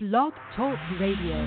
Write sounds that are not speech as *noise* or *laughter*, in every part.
Blog Talk Radio.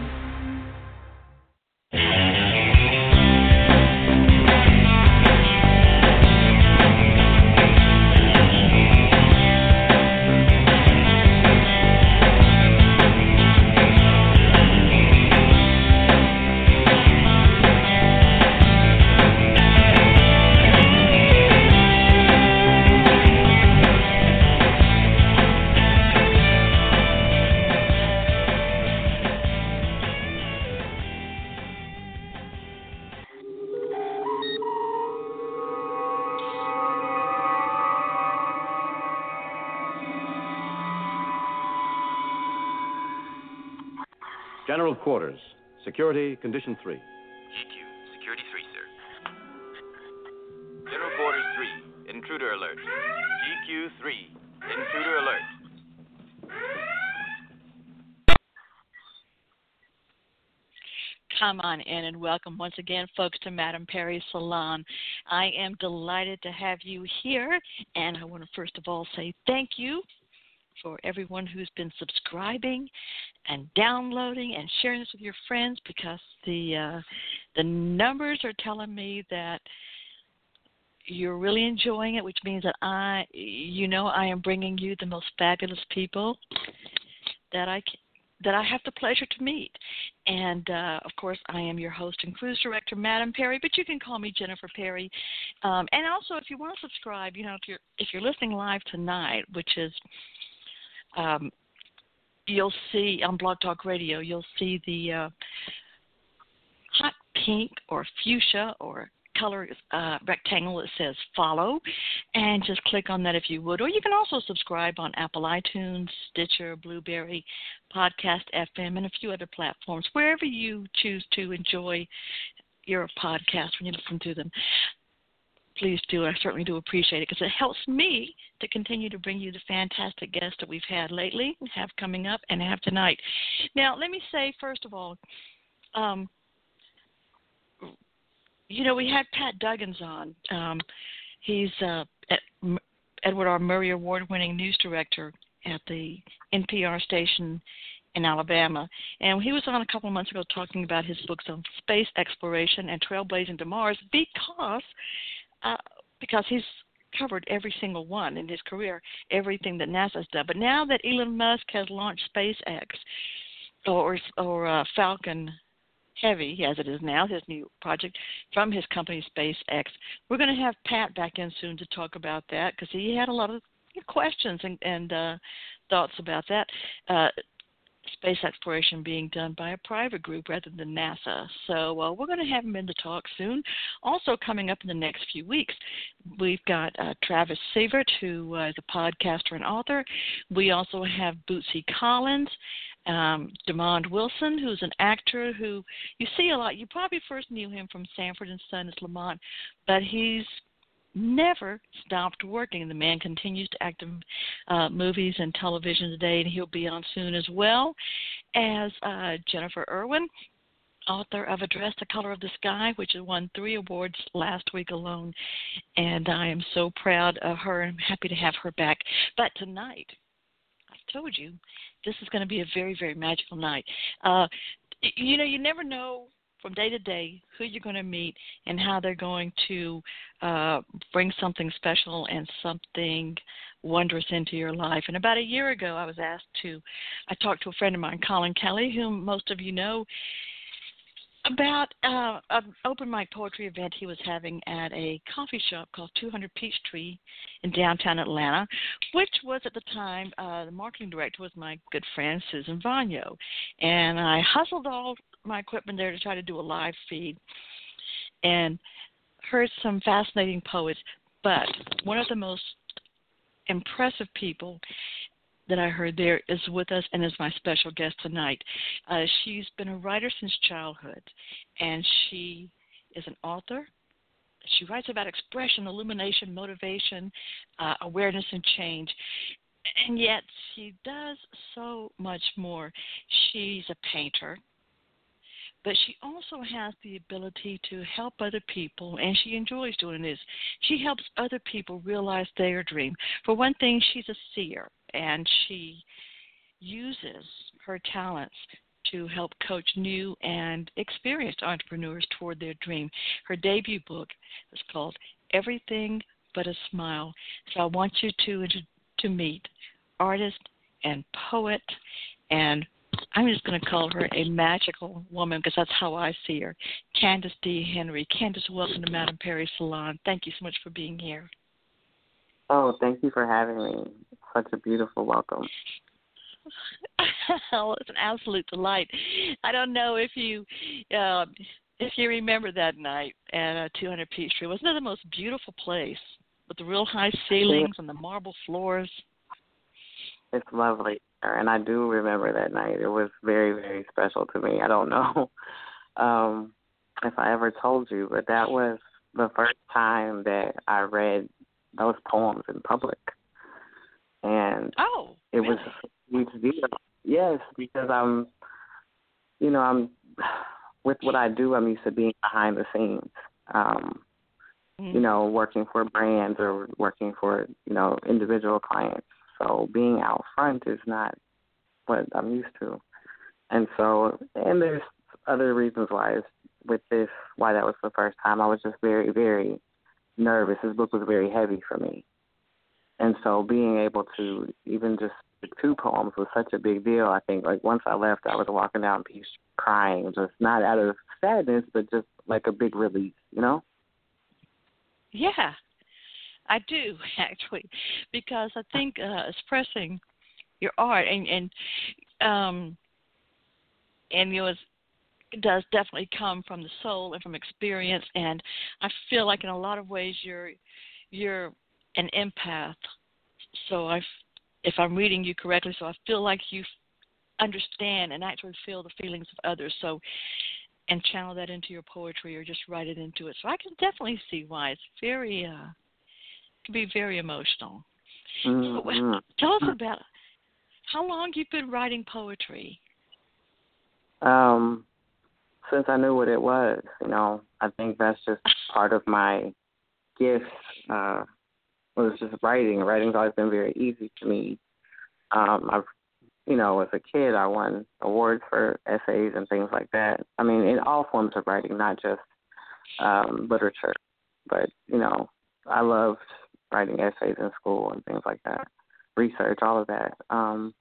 General Quarters. Security, Condition 3. GQ, Security 3, sir. General Quarters 3, Intruder Alert. GQ 3, Intruder Alert. Come on in and welcome once again, folks, to Madame Perry's Salon. I am delighted to have you here, and I want to first of all say thank you for everyone who's been subscribing and downloading and sharing this with your friends because the uh, the numbers are telling me that you're really enjoying it, which means that I, you know, I am bringing you the most fabulous people that I can, that I have the pleasure to meet. And uh, of course, I am your host and cruise director, Madam Perry, but you can call me Jennifer Perry. Um, and also, if you want to subscribe, you know, if you're if you're listening live tonight, which is um, you'll see on Blog Talk Radio, you'll see the uh, hot pink or fuchsia or color uh, rectangle that says follow, and just click on that if you would. Or you can also subscribe on Apple iTunes, Stitcher, Blubrry, Podcast FM, and a few other platforms, wherever you choose to enjoy your podcast when you listen to them please do. I certainly do appreciate it because it helps me to continue to bring you the fantastic guests that we've had lately, have coming up, and have tonight. Now, let me say, first of all, um, you know, we had Pat Duggins on. Um, he's uh, Edward R. Murrow Award winning news director at the NPR station in Alabama. And he was on a couple of months ago talking about his books on space exploration and trailblazing to Mars because uh, because he's covered every single one in his career, everything that NASA's done. But now that Elon Musk has launched SpaceX or or uh, Falcon Heavy, as it is now, his new project from his company SpaceX, we're going to have Pat back in soon to talk about that because he had a lot of questions and, and uh, thoughts about that. Uh, space exploration being done by a private group rather than NASA. So uh, we're going to have him in the talk soon. Also coming up in the next few weeks, we've got uh, Travis Sievert, who uh, is a podcaster and author. We also have Bootsy Collins. Um, Demond Wilson, who's an actor who you see a lot. You probably first knew him from Sanford and Son as Lamont, but he's never stopped working. The man continues to act in uh, movies and television today, and he'll be on soon as well as uh, Jennifer Irwin, author of A Dress the Color of the Sky, which won three awards last week alone. And I am so proud of her and I'm happy to have her back. But tonight, I told you, this is going to be a very, very magical night. Uh, you know, you never know from day to day who you're going to meet and how they're going to uh, bring something special and something wondrous into your life. And about a year ago, I was asked to, I talked to a friend of mine, Colin Kelly, whom most of you know, about uh, an open mic poetry event he was having at a coffee shop called 200 Peachtree in downtown Atlanta, which was at the time uh, the marketing director was my good friend Susan Vanyo, and I hustled all my equipment there to try to do a live feed and heard some fascinating poets. But one of the most impressive people that I heard there is with us and is my special guest tonight. Uh, she's been a writer since childhood, and she is an author. She writes about expression, illumination, motivation, uh, awareness, and change. And yet, she does so much more. She's a painter but she also has the ability to help other people, and she enjoys doing this. She helps other people realize their dream. For one thing, she's a seer, and she uses her talents to help coach new and experienced entrepreneurs toward their dream. Her debut book is called Everything But a Smile. So I want you to to meet artist and poet and I'm just going to call her a magical woman because that's how I see her. Candace D. Henry. Candace, welcome to Madame Perry Salon. Thank you so much for being here. Oh, thank you for having me. Such a beautiful welcome. *laughs* oh, it's an absolute delight. I don't know if you uh, if you remember that night at uh, 200 Peachtree. Wasn't it the most beautiful place with the real high ceilings and the marble floors? It's lovely, and I do remember that night. It was very, very special to me. I don't know *laughs* um, if I ever told you, but that was the first time that I read those poems in public, and oh, it really? was a huge deal. Yes, because I'm, you know, I'm *sighs* with what I do. I'm used to being behind the scenes. Um, mm-hmm. You know, working for brands or working for you know individual clients. So being out front is not what I'm used to. And so, and there's other reasons why it's with this, why that was the first time. I was just very, very nervous. This book was very heavy for me. And so being able to even just two poems was such a big deal. I think like once I left, I was walking down Peace crying, just not out of sadness, but just like a big release, you know? Yeah, I do *laughs* actually, because I think uh, expressing your art and and um and you know it does definitely come from the soul and from experience and I feel like in a lot of ways you're you're an empath. So I if I'm reading you correctly, so I feel like you understand and actually feel the feelings of others. So and channel that into your poetry or just write it into it. So I can definitely see why it's very uh can be very emotional. Mm-hmm. Tell us about how long you've been writing poetry. Um, since I knew what it was, you know, I think that's just part of my gift. Uh, was just writing. Writing's always been very easy to me. Um, I've, you know, as a kid, I won awards for essays and things like that. I mean, in all forms of writing, not just um, literature, but you know, I loved writing essays in school and things like that, research, all of that. Um,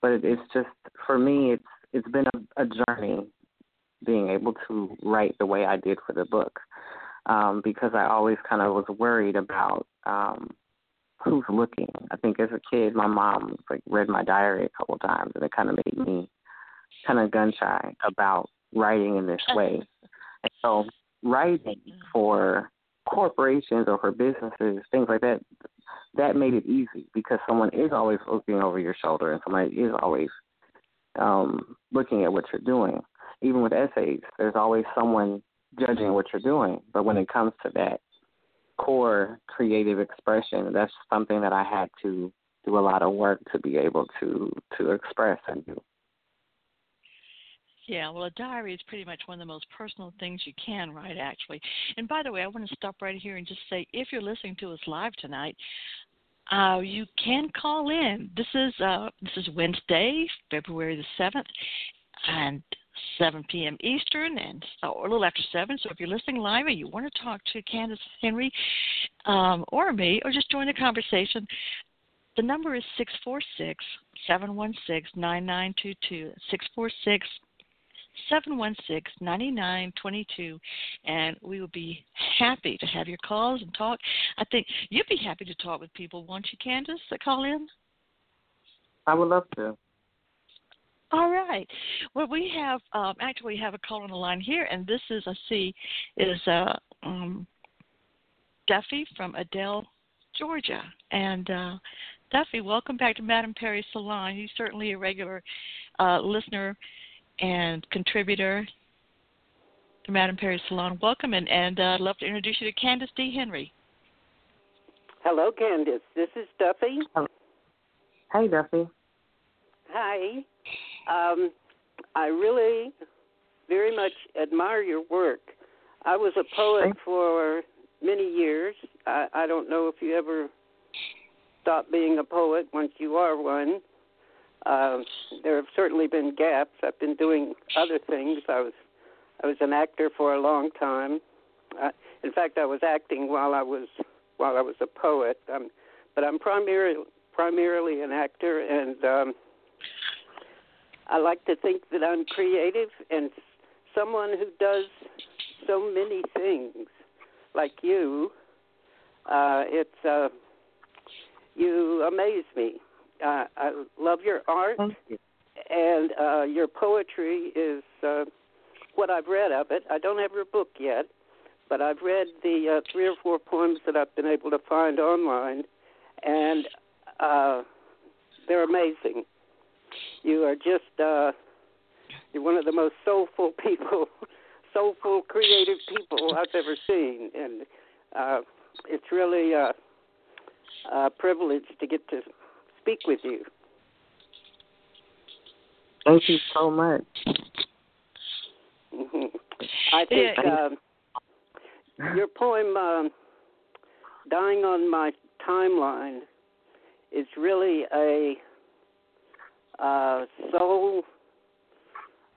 but it, it's just for me, it's it's been a, a journey being able to write the way I did for the book um, because I always kind of was worried about um, who's looking. I think as a kid, my mom like read my diary a couple times, and it kind of made me kind of gun shy about writing in this way. And so, writing for corporations or for businesses, things like that, that made it easy because someone is always looking over your shoulder and somebody is always um, looking at what you're doing. Even with essays, there's always someone judging what you're doing. But when it comes to that core creative expression, that's something that I had to do a lot of work to be able to to express and do. Yeah, well, a diary is pretty much one of the most personal things you can write, actually. And by the way, I want to stop right here and just say if you're listening to us live tonight, uh, you can call in. This is uh, this is Wednesday, February the seventh, and 7 p.m. Eastern, and or a little after seven. So if you're listening live and you want to talk to Candace Henry um, or me, or just join the conversation, the number is six four six seven one six nine nine two two. Six four six 716-9922 and we will be happy to have your calls and talk. I think you'd be happy to talk with people, won't you, Candace, that call in? I would love to. All right. Well, we have um, actually have a call on the line here, and this is I see is uh, um, Duffy from Adel, Georgia, and uh, Duffy, welcome back to Madame Perry Salon. You're certainly a regular uh, listener and contributor to Madame Perry Salon. Welcome, and, and uh, I'd love to introduce you to Candace D. Henry. Hello, Candace. This is Duffy. Hey, Duffy. Hi. Um, I really very much admire your work. I was a poet for many years. I, I don't know if you ever stop being a poet once you are one, Uh, there have certainly been gaps. I've been doing other things. I was I was an actor for a long time. Uh, in fact, I was acting while I was while I was a poet. Um, but I'm primarily primarily an actor, and um, I like to think that I'm creative and someone who does so many things, like you. Uh, it's uh, you amaze me. Uh, I love your art, and uh, your poetry is uh, what I've read of it. I don't have your book yet, but I've read the uh, three or four poems that I've been able to find online, and uh, they're amazing. You are just uh, you're one of the most soulful *laughs* people, soulful, creative people I've ever seen, and uh, it's really a, a privilege to get to speak with you. Thank you so much. hmm I think um, your poem um, "Dying on My Timeline" is really a uh, soul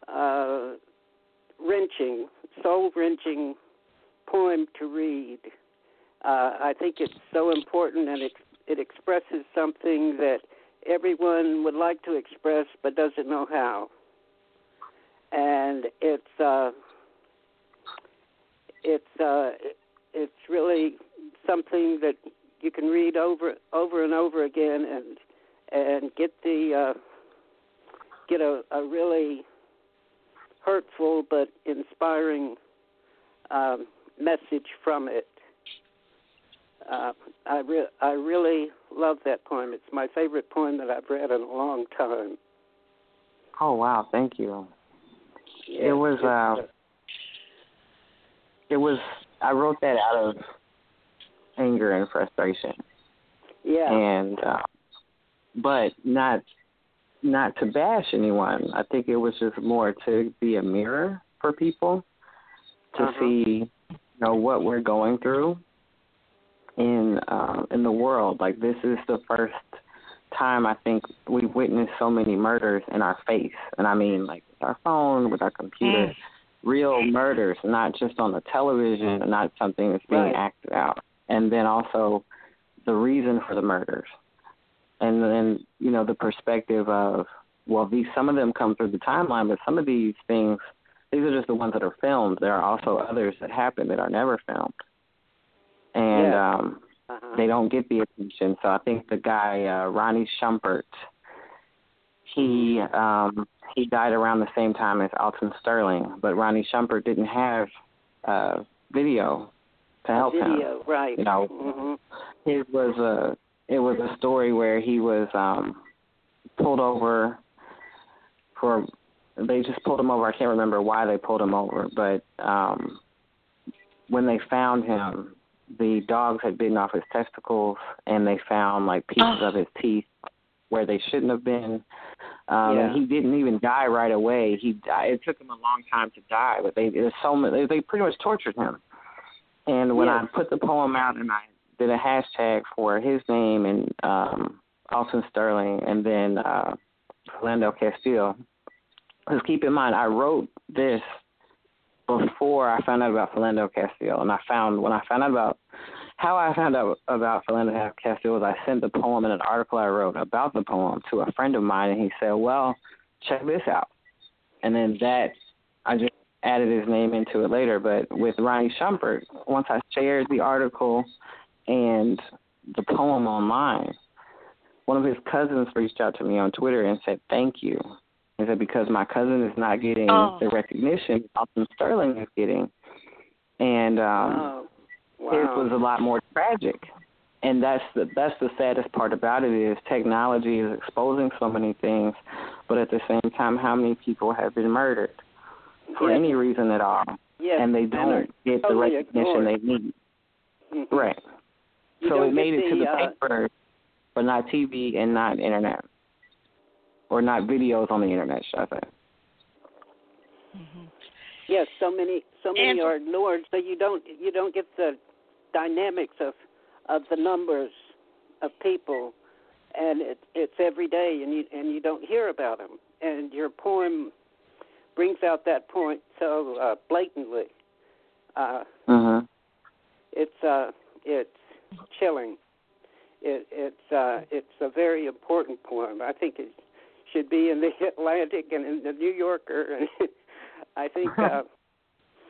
uh, wrenching, soul wrenching poem to read. Uh, I think it's so important, and it it expresses something that everyone would like to express but doesn't know how. And it's uh, it's uh, it's really something that you can read over over and over again and and get the uh, get a, a really hurtful but inspiring um, message from it. Uh, I re- I really love that poem. It's my favorite poem that I've read in a long time. Oh wow, thank you. Yeah, it was uh it was I wrote that out of anger and frustration. yeah, And uh but not not to bash anyone. I think it was just more to be a mirror for people to Uh-huh. see you know what we're going through in uh, in the world. Like this is the first time I think we've witnessed so many murders in our face, and I mean like with our phone, with our computer, Mm. real murders, not just on the television, not something that's being Right. acted out. And then also the reason for the murders, and then you know the perspective of well, these some of them come through the timeline, but some of these things these are just the ones that are filmed. There are also others that happen that are never filmed. And Yeah. um uh-huh. they don't get the attention. So I think the guy uh, Ronnie Shumpert, he um, he died around the same time as Alton Sterling, but Ronnie Shumpert didn't have uh, video to help him. video, right? You know, hmm His was a it was a story where he was um, pulled over for they just pulled him over. I can't remember why they pulled him over, but um, when they found him, the dogs had bitten off his testicles, and they found like pieces Oh. of his teeth where they shouldn't have been. Um, Yeah. And he didn't even die right away. He died. It took him a long time to die, but they there's so many, they, they pretty much tortured him. And when I put the poem out and I did a hashtag for his name and um, Alton Sterling, and then uh, Philando Castile. Because keep in mind, I wrote this before I found out about Philando Castile, and I found when I found out about how I found out about Philando Castile was I sent the poem in an article I wrote about the poem to a friend of mine, and he said, "Well, check this out," and then that I just added his name into it later. But with Ronnie Shumpert, once I shared the article and the poem online, one of his cousins reached out to me on Twitter and said, "Thank you." He said because my cousin is not getting Oh. the recognition Alton Sterling is getting, and um, oh, his was a lot more tragic. And that's the that's the saddest part about it is technology is exposing so many things, but at the same time, how many people have been murdered for Yes. any reason at all, yes. and they don't get the recognition they need. Mhm. Right. You so it made it to the, uh, paper, but not TV and not internet, or not videos on the internet, should I say? Mhm. Yes, so many so many And- are ignored, so you don't you don't get the dynamics of of the numbers of people and it, it's every day, and you and you don't hear about them. And your poem brings out that point so uh, blatantly. Uh, Mhm. it's uh, it's chilling. It, it's uh, it's a very important poem. I think it should be in the *laughs* Atlantic and in the New Yorker. *laughs* And I think *laughs* uh,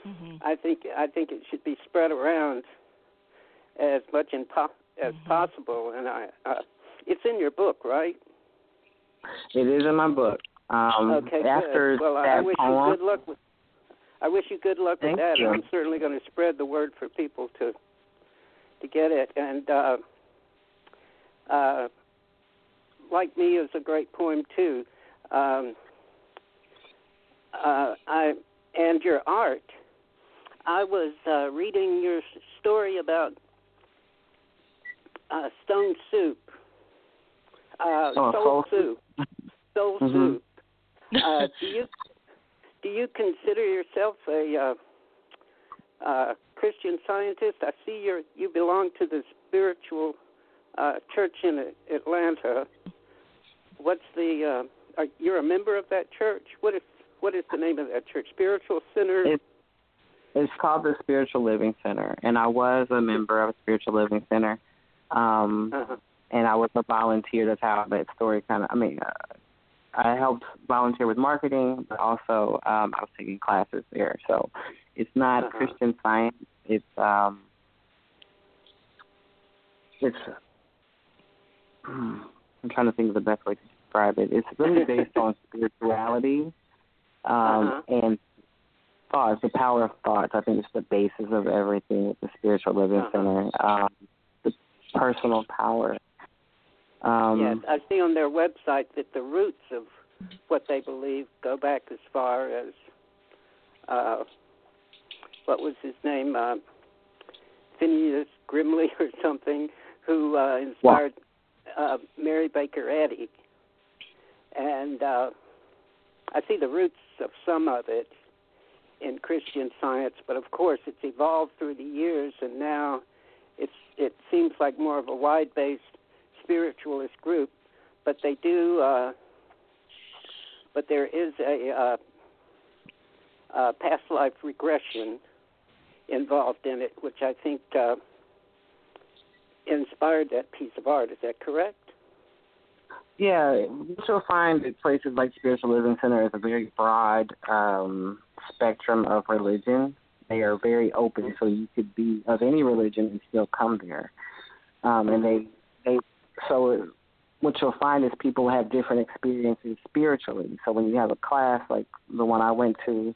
hmm I think I think it should be spread around as much in po- as Mhm. possible. And I, uh, it's in your book, right? It is in my book. Um, okay, after good. Well, I wish poem, you good luck with. I wish you good luck with that. you. I'm certainly going to spread the word for people to to get it. And uh, uh, like me is a great poem too. Um, uh, I and your art. I was uh, reading your story about uh, stone soup. Uh, Oh, soul soup. Soul Mhm. soup. *laughs* Uh, do you do you consider yourself a uh, uh, Christian scientist? I see you you belong to the spiritual uh, church in Atlanta. What's the uh, are, you're a member of that church? What is what is the name of that church? Spiritual Center. It- it's called the Spiritual Living Center, and I was a member of a Spiritual Living Center. Um, uh-huh. and I was a volunteer. That's how that story kind of. I mean, uh, I helped volunteer with marketing, but also um, I was taking classes there. So it's not Uh-huh. Christian Science. It's um, it's. I'm trying to think of the best way to describe it. It's really *laughs* based on spirituality um, Uh-huh. and thoughts, the power of thoughts. I think it's the basis of everything with the Spiritual Living Uh-huh. Center. Um, the personal power. Um, yes, I see on their website that the roots of what they believe go back as far as uh, what was his name, uh, Phineas Grimley *laughs* or something, who uh, inspired uh, Mary Baker Eddy, and uh, I see the roots of some of it in Christian Science, but of course it's evolved through the years, and now it's it seems like more of a wide-based spiritualist group, but they do. Uh, but there is a uh, uh, past life regression involved in it, which I think uh, inspired that piece of art. Is that correct? Yeah, what you'll find at places like Spiritual Living Center is a very broad um, spectrum of religion. They are very open, so you could be of any religion and still come there. Um, and they, they, so what you'll find is people have different experiences spiritually. So when you have a class like the one I went to,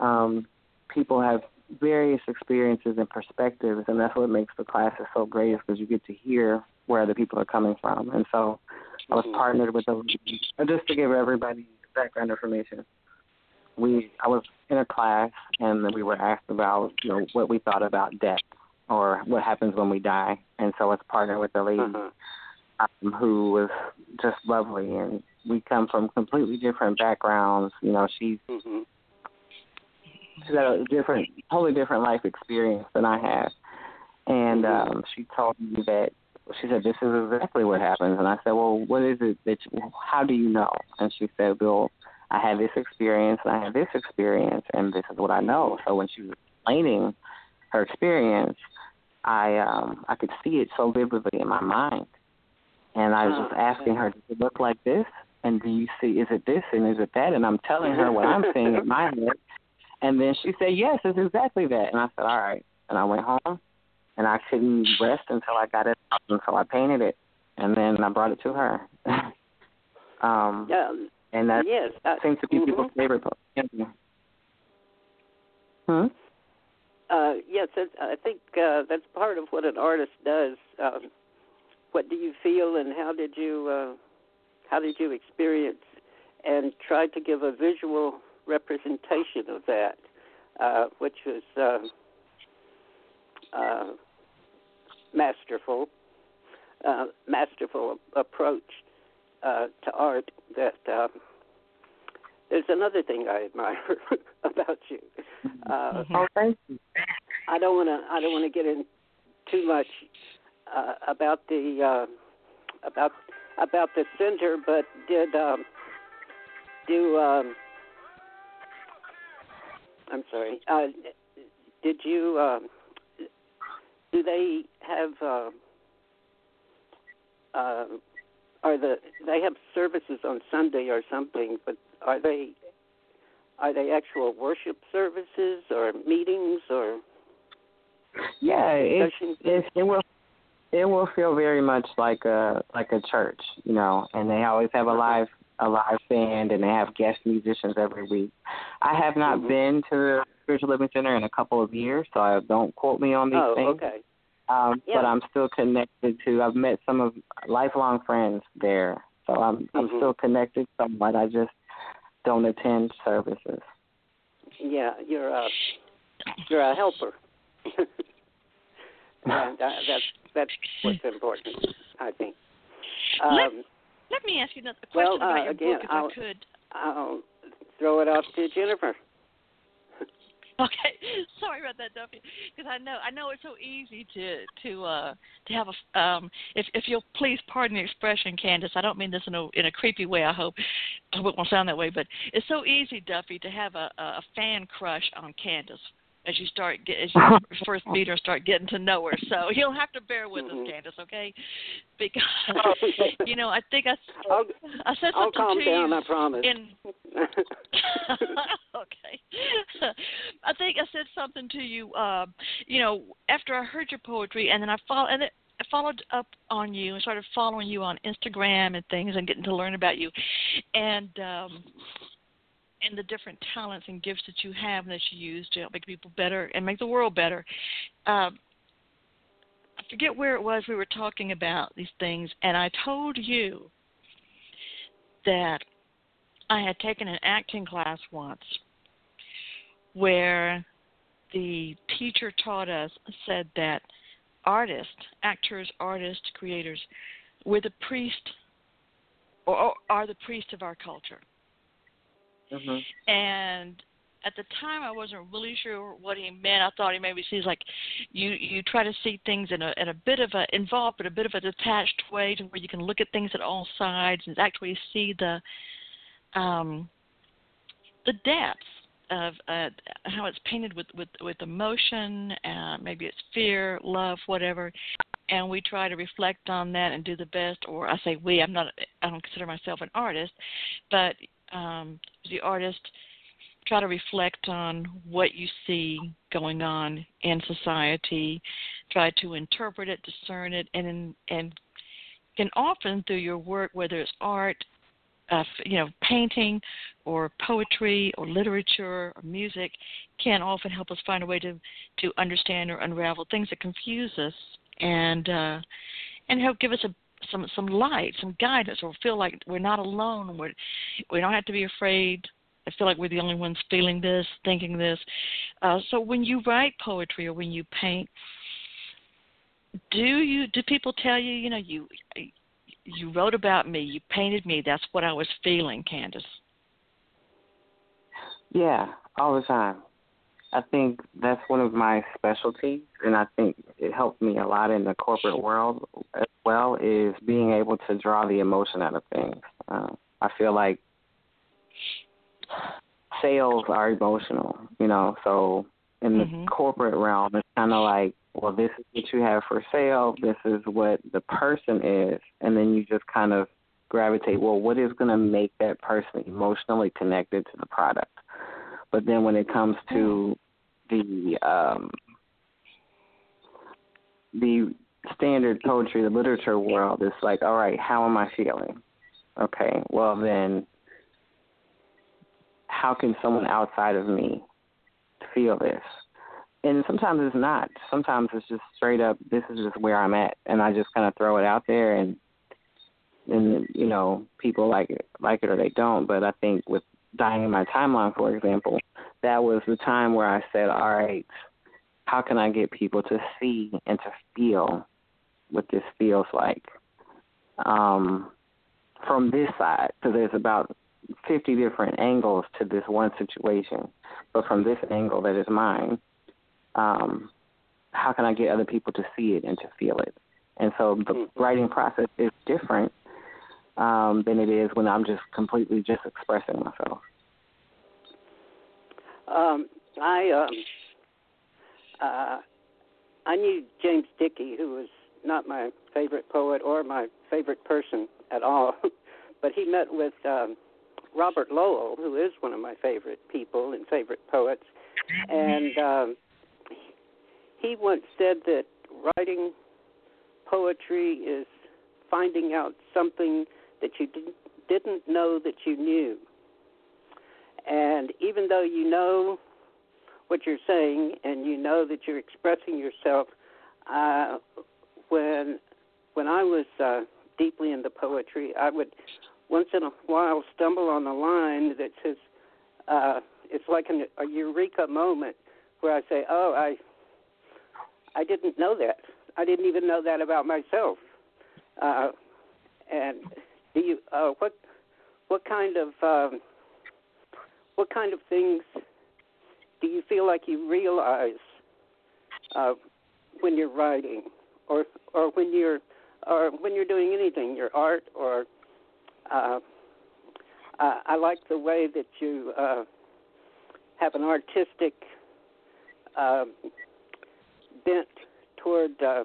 um, people have various experiences and perspectives, and that's what makes the classes so great is because you get to hear where the people are coming from. And so I was Mhm. partnered with a uh, just to give everybody background information. We I was in a class and we were asked about you know what we thought about death or what happens when we die, and so I was partnered with a lady Uh-huh. um, who was just lovely, and we come from completely different backgrounds. You know, she's hmm she's had a different, totally different life experience than I have. And Mhm. um, she told me that she said, "This is exactly what happens." And I said, "Well, what is it that? You, how do you know?" And she said, "Well, I had this experience, and I had this experience, and this is what I know." So when she was explaining her experience, I um, I could see it so vividly in my mind, and I was just Oh, asking her, "Does it look like this?" And do you see? Is it this and is it that? And I'm telling her what I'm seeing in my head, and then she said, "Yes, it's exactly that." And I said, "All right." And I went home, and I couldn't rest until I got it, out, so I painted it, and then I brought it to her. *laughs* um, Yeah. and that yes. I, seems to be mhm. people's favorite book. Hmm. Uh, yes, I think uh, that's part of what an artist does. Um, what do you feel, and how did you uh, how did you experience, and try to give a visual representation of that, uh, which was uh, uh, masterful, uh, masterful approach uh, to art. That uh, there's another thing I admire *laughs* about you. Uh, Oh, thank you. I don't want to. I don't want to get in too much uh, about the uh, about. about the center, but did um, do um, I'm sorry. Uh, did you um, do they have uh, uh, are the they have services on Sunday or something? But are they are they actual worship services or meetings or Yeah, discussions? it's it will it will feel very much like a like a church, you know, and they always have a live a live band and they have guest musicians every week. I have not Mhm. been to the Spiritual Living Center in a couple of years, so I don't quote me on these oh, things. okay. Um, Yeah. but I'm still connected to. I've met some of lifelong friends there, so I'm I'm Mhm. still connected somewhat. I just don't attend services. Yeah, you're a you're a helper. *laughs* and uh, that's that's what's important, I think. Let- Um, Let me ask you another Well, question about uh, your again, book, if I'll- I could. I'll throw it off to Jennifer. *laughs* Okay, sorry about that, Duffy, because I know I know it's so easy to to uh to have a um if if you'll please pardon the expression, Candace. I don't mean this in a in a creepy way. I hope I hope it won't sound that way, but it's so easy, Duffy, to have a a a fan crush on Candace as you start get as you *laughs* first meet her, start getting to know her. So *laughs* you'll have to bear with Mhm. us, Candace, okay? Because *laughs* you know I think I I'll I said I'll calm to down. you I promise. in okay. I think I said something to you. Uh, you know, after I heard your poetry, and then I follow, and it, I followed up on you and started following you on Instagram and things, and getting to learn about you, and um, and the different talents and gifts that you have and that you use to help make people better and make the world better. Uh, I forget where it was we were talking about these things, and I told you that I had taken an acting class once where the teacher taught us said that artists, actors, artists, creators, were the priest or, are the priest of our culture. Mhm. And at the time I wasn't really sure what he meant. I thought he maybe sees like you you try to see things in a in a bit of a involved but a bit of a detached way to where you can look at things at all sides and actually see the um the depths of uh, how it's painted with with with emotion, uh, maybe it's fear, love, whatever, and we try to reflect on that and do the best. Or I say we. I'm not. I don't consider myself an artist, but um, the artist try to reflect on what you see going on in society, try to interpret it, discern it, and and can often through your work, whether it's art, uh, you know, painting or poetry or literature or music, can often help us find a way to to understand or unravel things that confuse us and uh, and help give us a some some light, some guidance, or feel like we're not alone. We're, we don't have to be afraid. I feel like we're the only ones feeling this, thinking this. Uh, so when you write poetry or when you paint, do you do people tell you, you know, you you wrote about me, you painted me, that's what I was feeling, Candace? Yeah, all the time. I think that's one of my specialties, and I think it helped me a lot in the corporate world as well. Is being able to draw the emotion out of things. Uh, I feel like sales are emotional, you know. So in the Mhm. corporate realm, it's kind of like, well, this is what you have for sale. This is what the person is, and then you just kind of gravitate. Well, what is going to make that person emotionally connected to the product? But then when it comes to the um, the standard poetry, the literature world, it's like, all right, how am I feeling? Okay, well then, how can someone outside of me feel this? And sometimes it's not. Sometimes it's just straight up. This is just where I'm at, and I just kind of throw it out there, and and you know, people like it, like it or they don't. But I think with dying in my timeline, for example, that was the time where I said, all right, how can I get people to see and to feel what this feels like um, from this side? Because there's about 50 different angles to this one situation, but from this angle that is mine, um, how can I get other people to see it and to feel it? And so the writing process is different um, than it is when I'm just completely just expressing myself. Um, I um, uh, I knew James Dickey, who was not my favorite poet or my favorite person at all, *laughs* but he met with um, Robert Lowell, who is one of my favorite people and favorite poets, and um, he once said that writing poetry is finding out something that you didn't know that you knew. And even though you know what you're saying and you know that you're expressing yourself, uh, when when I was uh, deeply into poetry, I would once in a while stumble on a line that says, uh, "It's like an, a eureka moment," where I say, "Oh, I I didn't know that. I didn't even know that about myself." Uh, and do you uh, what what kind of um, what kind of things do you feel like you realize uh, when you're writing, or or when you're or when you're doing anything, your art, or uh, uh, I like the way that you uh, have an artistic uh, bent toward uh,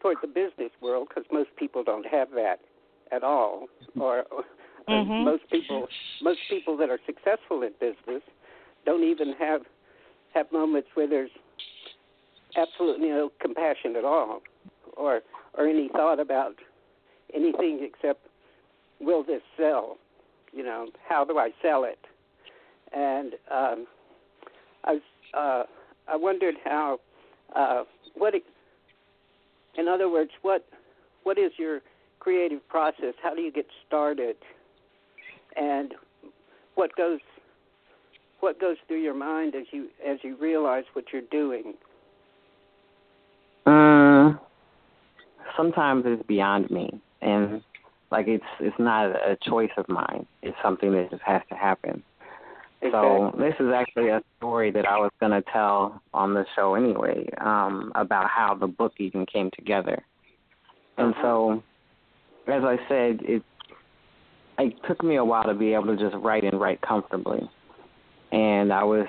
toward the business world because most people don't have that at all, or, or Mhm. most people most people that are successful in business don't even have have moments where there's absolutely no compassion at all, or or any thought about anything except will this sell? You know, how do I sell it? And um, I was uh, I wondered how uh, what it, in other words what what is your creative process? How do you get started? And what goes what goes through your mind as you as you realize what you're doing? Um, sometimes it's beyond me, and like it's it's not a choice of mine. It's something that just has to happen. So this is actually a story that I was going to tell on the show anyway um, about how the book even came together. And so, as I said, it it took me a while to be able to just write and write comfortably. And I was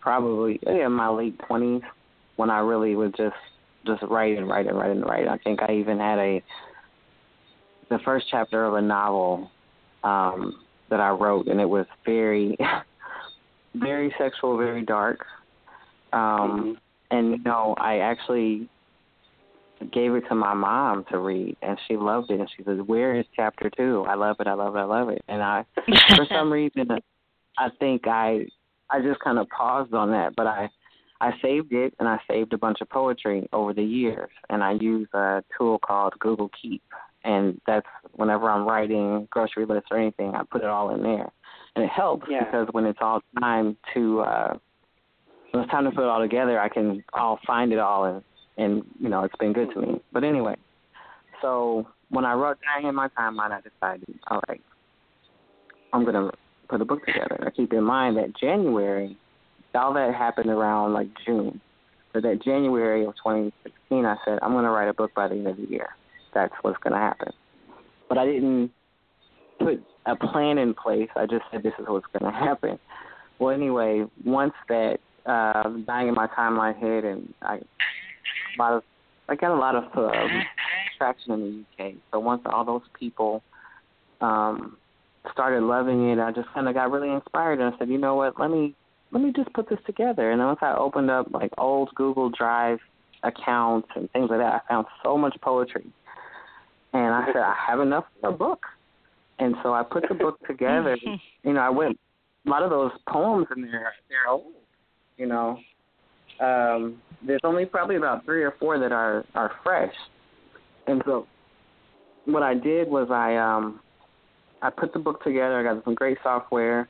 probably in my late twenties when I really was just just write and write and write and write. I think I even had a the first chapter of a novel um that I wrote and it was very *laughs* very sexual, very dark. Um and you know, I actually gave it to my mom to read and she loved it and she says, Where is chapter two? I love it, I love it, I love it and I for some *laughs* reason I think I I just kind of paused on that, but I I saved it and I saved a bunch of poetry over the years and I use a tool called Google Keep and that's whenever I'm writing grocery lists or anything, I put it all in there. And it helps Yeah. because when it's all time to uh when it's time to put it all together I can I'll find it all and and you know, it's been good to me. But anyway, so when I wrote down in my timeline I decided, all right, I'm gonna put a book together. I keep in mind that January all that happened around like June. But that January of 2016, I said I'm to write a book by the end of the year. That's what's to happen. But I didn't put a plan in place. I just said this is what's to happen. Well, anyway, once that uh, dying in my timeline hit, and I a lot of I got a lot of um, traction in the UK. So once all those people um, started loving it, I just kind of got really inspired, and I said, you know what, let me let me just put this together. And then once I opened up like old Google Drive accounts and things like that, I found so much poetry. And I said, I have enough for a book. And so I put the book *laughs* together. you know, I went a lot of those poems in there they're old, you know. Um, there's only probably about three or four that are, are fresh. And so what I did was I um I put the book together, I got some great software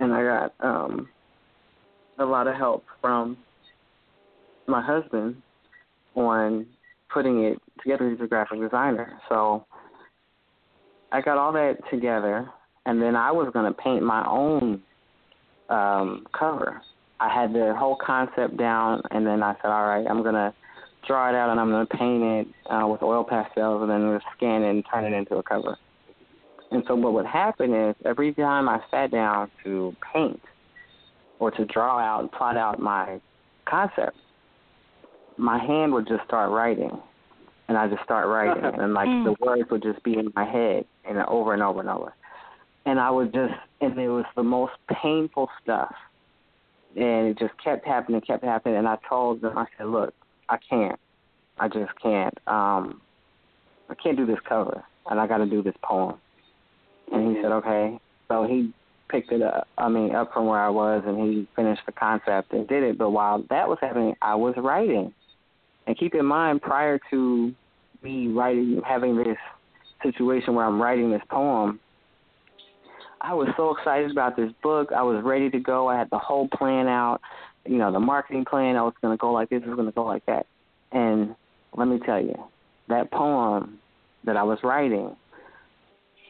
and I got um a lot of help from my husband on putting it together. He's a graphic designer, so I got all that together, and then I was going to paint my own um cover. I had the whole concept down, and then I said, all right, I'm going to draw it out and I'm going to paint it uh, with oil pastels and then to scan it and turn it into a cover. And so what would happen is every time I sat down to paint or to draw out and plot out my concept, my hand would just start writing. And I just start writing and like Mm. the words would just be in my head and over and over and over. And I would just and it was the most painful stuff. And it just kept happening, kept happening and I told them, I said, Look, I can't. I just can't. Um I can't do this cover and I gotta do this poem. And he said, Okay. So he picked it up I mean, up from where I was and he finished the concept and did it. But while that was happening I was writing. And keep in mind prior to me writing having this situation where I'm writing this poem, I was so excited about this book. I was ready to go. I had the whole plan out, you know, the marketing plan. I was going to go like this, I was going to go like that. And let me tell you, that poem that I was writing,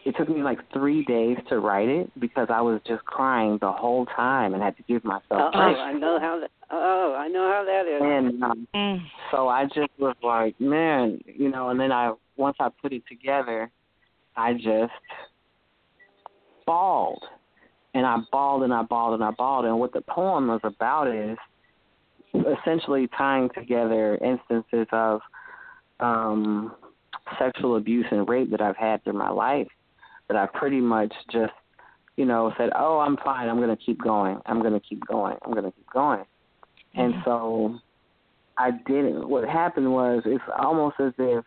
it took me like three days to write it because I was just crying the whole time and had to give myself Oh, grace. I know how that. Oh, I know how that is. And um, Mm. so I just was like, man, you know, and then I once I put it together, I just bawled. And I bawled and I bawled and I bawled. And what the poem was about is essentially tying together instances of um sexual abuse and rape that I've had through my life that I pretty much just, you know, said, Oh, I'm fine, I'm gonna keep going. I'm gonna keep going. I'm gonna keep going. And so I didn't. What happened was it's almost as if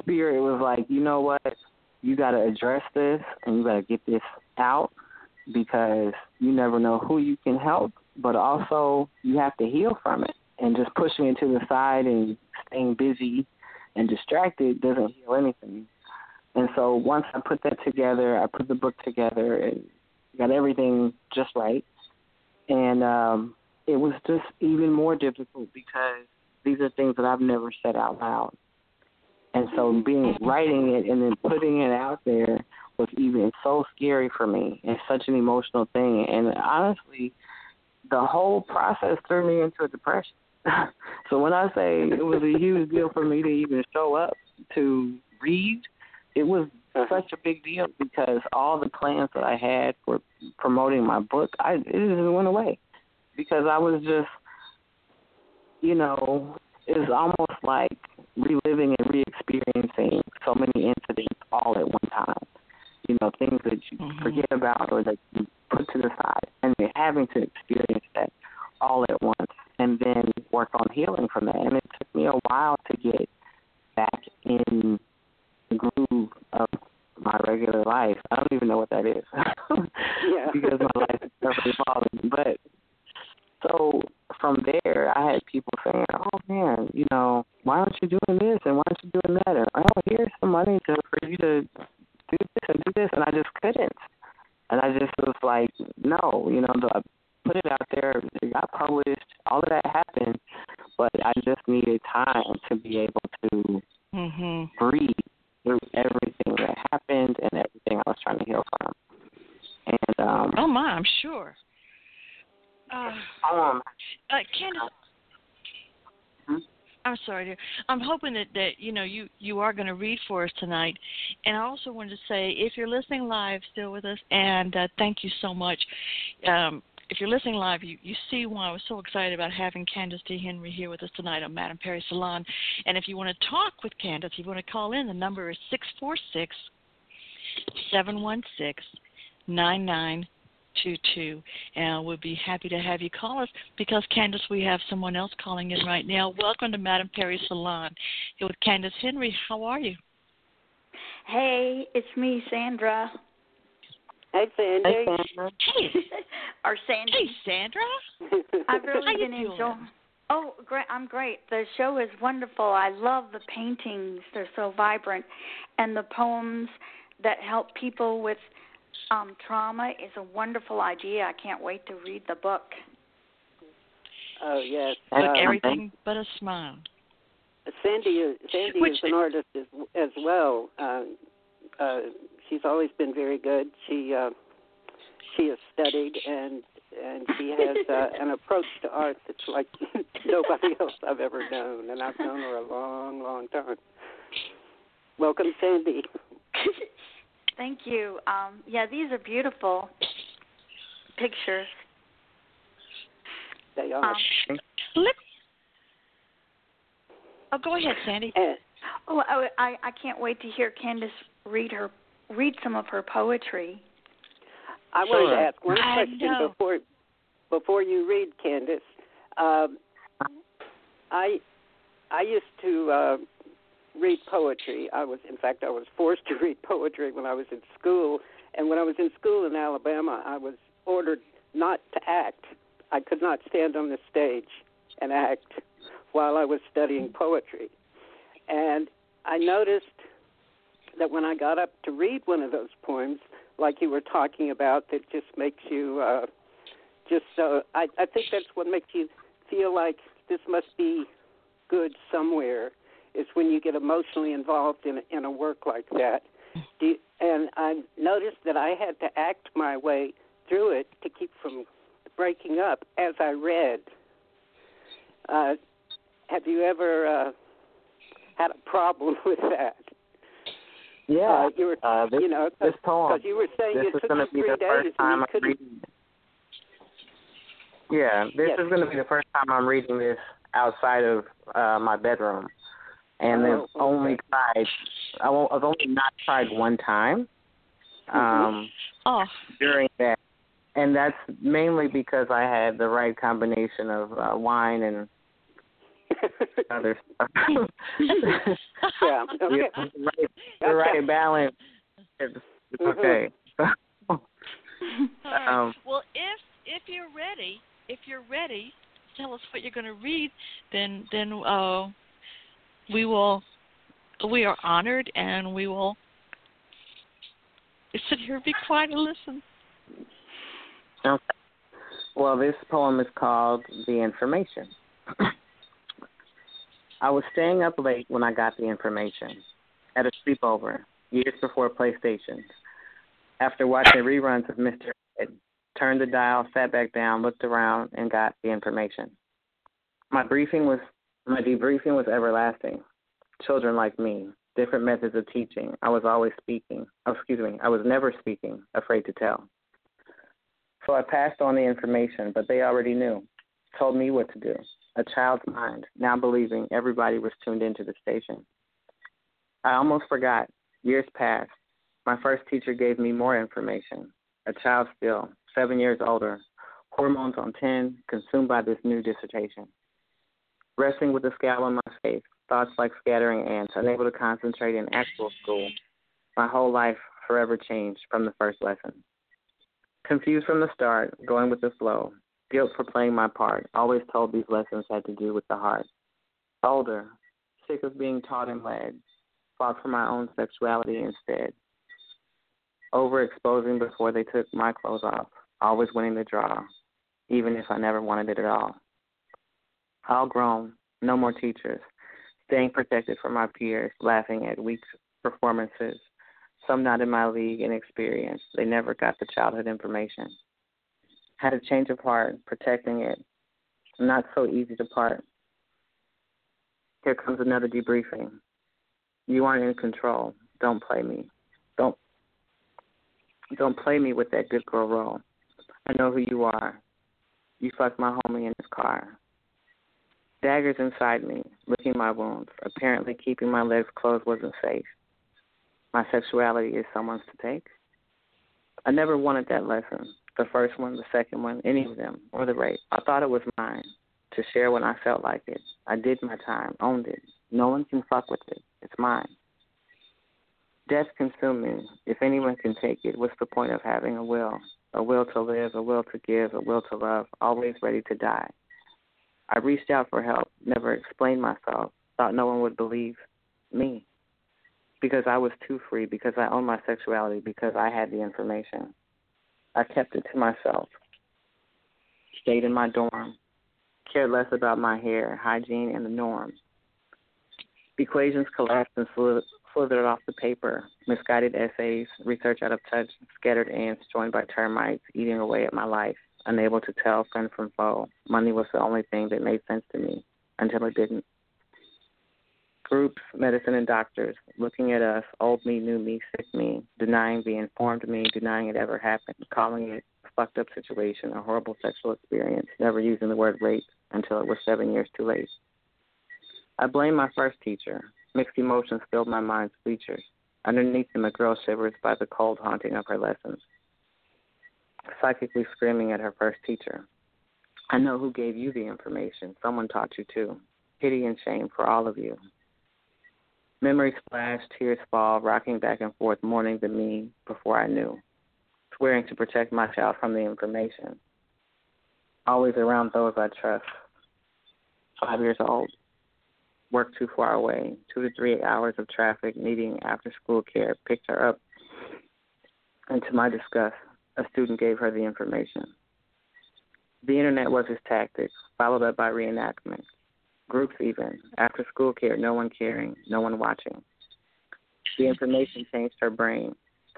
spirit was like, you know what, you got to address this and you got to get this out because you never know who you can help, but also you have to heal from it. And just pushing it to the side and staying busy and distracted doesn't heal anything. And so once I put that together, I put the book together and got everything just right. And um it was just even more difficult because these are things that I've never said out loud. And so being writing it and then putting it out there was even so scary for me and such an emotional thing. And honestly, the whole process threw me into a depression. *laughs* so when I say it was a huge deal for me to even show up to read, it was uh-huh. such a big deal because all the plans that I had for promoting my book, I it just went away because I was just, you know, it was almost like reliving re-experiencing so many incidents all at one time. You know, things that you Mhm. forget about or that you put to the side, and then having to experience that all at once, and then work on healing from that. And it took me a while to get back in the groove of my regular life. I don't even know what that is. *laughs* Yeah. because my *laughs* life is never evolving. But so from there, I had people saying, "Oh man, you know, why aren't you doing this and why aren't you doing that?" And oh, here's some money to for you to do this and do this, and I just couldn't. And I just was like, no, you know, the, I put it out there, it got published, all of that happened, but I just needed time to be able to Mhm. breathe through everything that happened and everything I was trying to heal from. And um, Oh my, I'm sure. Uh, poem uh, Candace, Hmm? I'm sorry, dear. I'm hoping that that you know you you are going to read for us tonight, and I also wanted to say if you're listening live, still with us, and uh, thank you so much. Um, if you're listening live, you, you see why I was so excited about having Candace D. Henry here with us tonight on Madame Perry Salon. And if you want to talk with Candace, if you want to call in, the number is six four six seven one six nine nine two two, and we'll be happy to have you call us because Candace, we have someone else calling in right now. Welcome to Madame Perry Salon. Here with Candace Henry. How are you? Hey, it's me, Sandra. Hey, Sandy. Hey, Sandra. Hey, *laughs* or Sandy. hey, Sandra. *laughs* I've really How you been doing? enjoying. Oh, great! I'm great. The show is wonderful. I love the paintings; they're so vibrant, and the poems that help people with um, trauma is a wonderful idea. I can't wait to read the book. oh yes. Look, Uh, everything but a smile. Sandy is Sandy Which- is an artist as as well. Uh, uh, she's always been very good. She uh, she has studied and and she has uh, *laughs* an approach to art that's like *laughs* nobody else I've ever known, and I've known her a long, long time. Welcome, Sandy. *laughs* Thank you. Um, yeah, these are beautiful pictures. They are. Um, Let- oh, go ahead, Sandy. and, oh, I, I I can't wait to hear Candace read her read some of her poetry. I wanted to ask one question before before you read, Candace. Um, I I used to uh, read poetry. I was, in fact, I was forced to *laughs* read poetry when I was in school. And when I was in school in Alabama, I was ordered not to act. I could not stand on the stage and act while I was studying poetry. And I noticed that when I got up to read one of those poems, like you were talking about, that just makes you uh, just so. I, I think that's what makes you feel like this must be good somewhere. Is when you get emotionally involved in in a work like that. Do you, and I noticed that I had to act my way through it to keep from breaking up as I read. Uh, have you ever uh, had a problem *laughs* with that? Yeah. Uh, you were, Uh, this, you know, this poem. because you were saying This it is took you three the days first and you couldn't. Yeah, this Yes. is going to be the first time I'm reading this outside of uh my bedroom, and Oh, I've only tried. I won't, I've only not tried one time. Mhm. Um, Oh, during that, and that's mainly because I had the right combination of uh, wine and other stuff. *laughs* *laughs* yeah. Okay. Yeah, the right, the right balance. It's, it's Mhm. okay. right. Um, well, if if you're ready, if you're ready, tell us what you're going to read. Then then uh, we will. We are honored, and we will sit here, be quiet, and listen. Okay. Well, this poem is called The Information. I was staying up late when I got the information at a sleepover years before PlayStation. After watching reruns of Mr. Ed, turned the dial, sat back down, looked around, and got the information. My briefing was my debriefing was everlasting. Children like me, different methods of teaching. I was always speaking. Oh, excuse me, I was never speaking, afraid to tell. So I passed on the information, but they already knew, told me what to do. A child's mind, now believing everybody was tuned into the station. I almost forgot. Years passed. My first teacher gave me more information. A child still, seven years older, hormones on 10, consumed by this new dissertation. Resting with a scowl on my face, thoughts like scattering ants, unable to concentrate in actual school. My whole life forever changed from the first lesson. Confused from the start, going with the flow, guilt for playing my part, always told these lessons had to do with the heart. Older, sick of being taught and led, fought for my own sexuality instead. Overexposing before they took my clothes off, always winning the draw, even if I never wanted it at all. All grown, no more teachers, staying protected from my peers, laughing at weak performances, some not in my league and experience. They never got the childhood information. Had a change of heart, protecting it. Not so easy to part. Here comes another debriefing. You aren't in control. Don't play me. Don't don't play me with that good girl role. I know who you are. You fucked my homie in his car. Daggers inside me, licking my wounds. Apparently keeping my legs closed wasn't safe. My sexuality is someone's to take. I never wanted that lesson. The first one, the second one, any of them, or the rape. I thought it was mine to share when I felt like it. I did my time, owned it. No one can fuck with it. It's mine. Death consumed me. If anyone can take it, what's the point of having a will? A will to live, a will to give, a will to love, always ready to die. I reached out for help, never explained myself, thought no one would believe me. Because I was too free, because I owned my sexuality, because I had the information. I kept it to myself. Stayed in my dorm. Cared less about my hair, hygiene, and the norms. Equations collapsed and slithered off the paper. Misguided essays, research out of touch, scattered ants joined by termites eating away at my life. unable to tell friend from foe. Money was the only thing that made sense to me until it didn't. Groups, medicine, and doctors looking at us, old me, new me, sick me, denying the informed me, denying it ever happened, calling it a fucked up situation, a horrible sexual experience, never using the word rape until it was seven years too late. I blame my first teacher. Mixed emotions filled my mind's features. Underneath them, a girl shivers by the cold haunting of her lessons, psychically screaming at her first teacher. I know who gave you the information. Someone taught you too. Pity and shame for all of you. Memories flash, tears fall, rocking back and forth, mourning the me before I knew, swearing to protect my child from the information. Always around those I trust. Five years old, work too far away, two to three hours of traffic, needing after school care, picked her up, and to my disgust, a student gave her the information. The internet was his tactic, followed up by reenactment groups even, after school care, no one caring, no one watching. The information changed her brain,